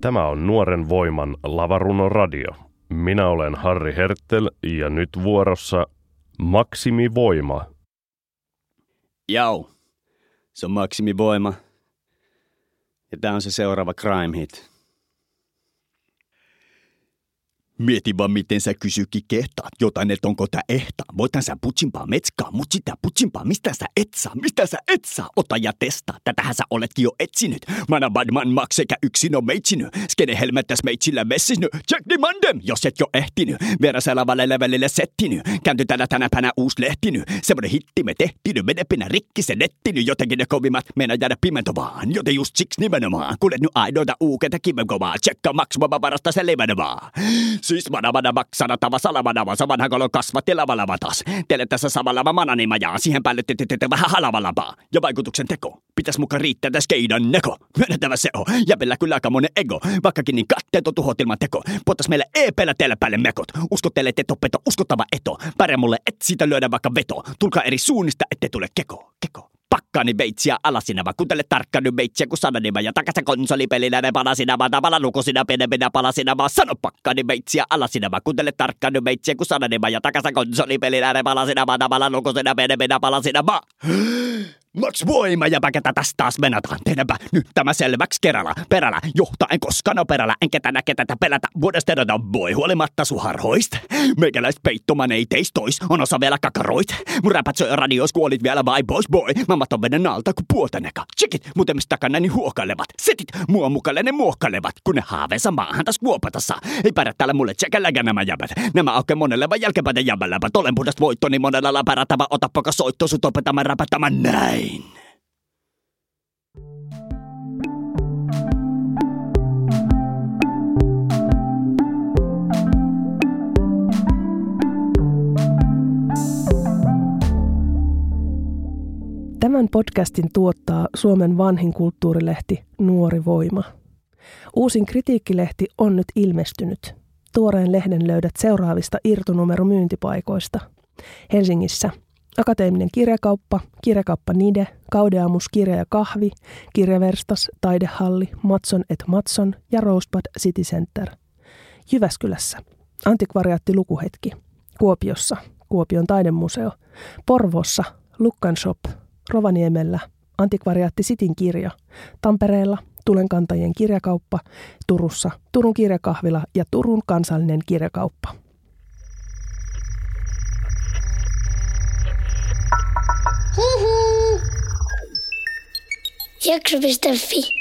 Tämä on Nuoren voiman lavarunon radio. Minä olen Harri Hertel ja nyt vuorossa Maksimivoima. Jau, se on Maksimivoima. Ja tämä on se seuraava crime hit. Mieti vaan, miten sä kysykin kehtaat jotain, että onko tää ehta. Voitan sä putsimpaa metskaa, mut sitä putsimpaa, mistä sä et saa, mistä sä et saa. Ota ja testaa, tätähän sä oletkin jo etsinyt. Mana badman maks sekä yksin on meitsiny. Skene helmettäs meitsillä messisny. Check the mandem, jos et jo ehtinyt. Vierasella lavalle levelille settiny. Käänty tänä tänäpänä uus lehtiny. Semmonen hitti me tehtiny, menepinä rikki se nettiny. Jotenkin ne kovimmat meinaa jäädä pimentovaan. Joten just siksi nimenomaan. Kuulet nyt aidoita uukeita kivenkovaa. Tsekka maksumapa varasta se. Siis manamana maksana tava salamanava, saman hakolon kasvat ja lavalava taas. Teille tässä samalla mananima ja siihen päälle te vähän halavalapaa. Ja vaikutuksen teko. Pitäis mukaan riittää tässä keidan neko. Myönnettävä se on. Jäpellä kyllä aika monen ego. Vaikkakin niin katteet on tuhot ilman teko. Potas meille EPllä teille päälle mekot. Usko teille teto peto, uskottava eto. Pärjää mulle, et siitä lyödä vaikka veto. Tulkaa eri suunnista, ette tule keko. Keko pakkaani veitsiä alasinava. Kuuntele tarkkaan nyt veitsiä, kun sananima ja takaisin konsolipelillä ne palasinava. Tavalla lukusina pienempinä palasinava. Sano pakkaani veitsiä alasinava. Kuuntele tarkkaan nyt veitsiä, kun sananima ja takaisin konsolipelillä ne palasinava. Tavalla lukusina pienempinä palasinava. Max voima ja paketä tästä taas menataan. Tehdäänpä nyt tämä selväksi kerralla. Perällä johtaa en koskaan ole perällä. En ketä näke tätä pelätä. Vuodesta edotaan voi huolimatta suharhoista. Meikäläis peittoman ei teistois. On osa vielä kakaroit. Mun räpät soi radios kuolit vielä vai boys boy. Mammat on veden alta kuin puoltaneka. Tsekit muuten mistä takana niin huokailevat. Setit mua mukalle ne muokkailevat. Kun ne haaveensa maahan taas kuopatassa. Ei pärä täällä mulle tsekäläkä nämä jäbät. Nämä auke monelle vai jälkeenpäin jäbäläpät. Olen puhdast voittoni monella läpärätävä. Ota poka soitto sut opettamaan näin. Tämän podcastin tuottaa Suomen vanhin kulttuurilehti Nuori Voima. Uusin kritiikkilehti on nyt ilmestynyt. Tuoreen lehden löydät seuraavista irtonumero myyntipaikoista. Helsingissä Akateeminen kirjakauppa, kirjakauppa Nide, Kaudeamus kirja ja kahvi, kirjaverstas, taidehalli, Matson et Matson ja Rosebud City Center. Jyväskylässä. Antikvariaatti Lukuhetki, Kuopiossa. Kuopion taidemuseo, Porvossa Lukkan Shop, Rovaniemellä. Antikvariaatti Sitin kirja, Tampereella. Tulenkantajien kirjakauppa, Turussa. Turun kirjakahvila ja Turun kansallinen kirjakauppa. Jakso.fi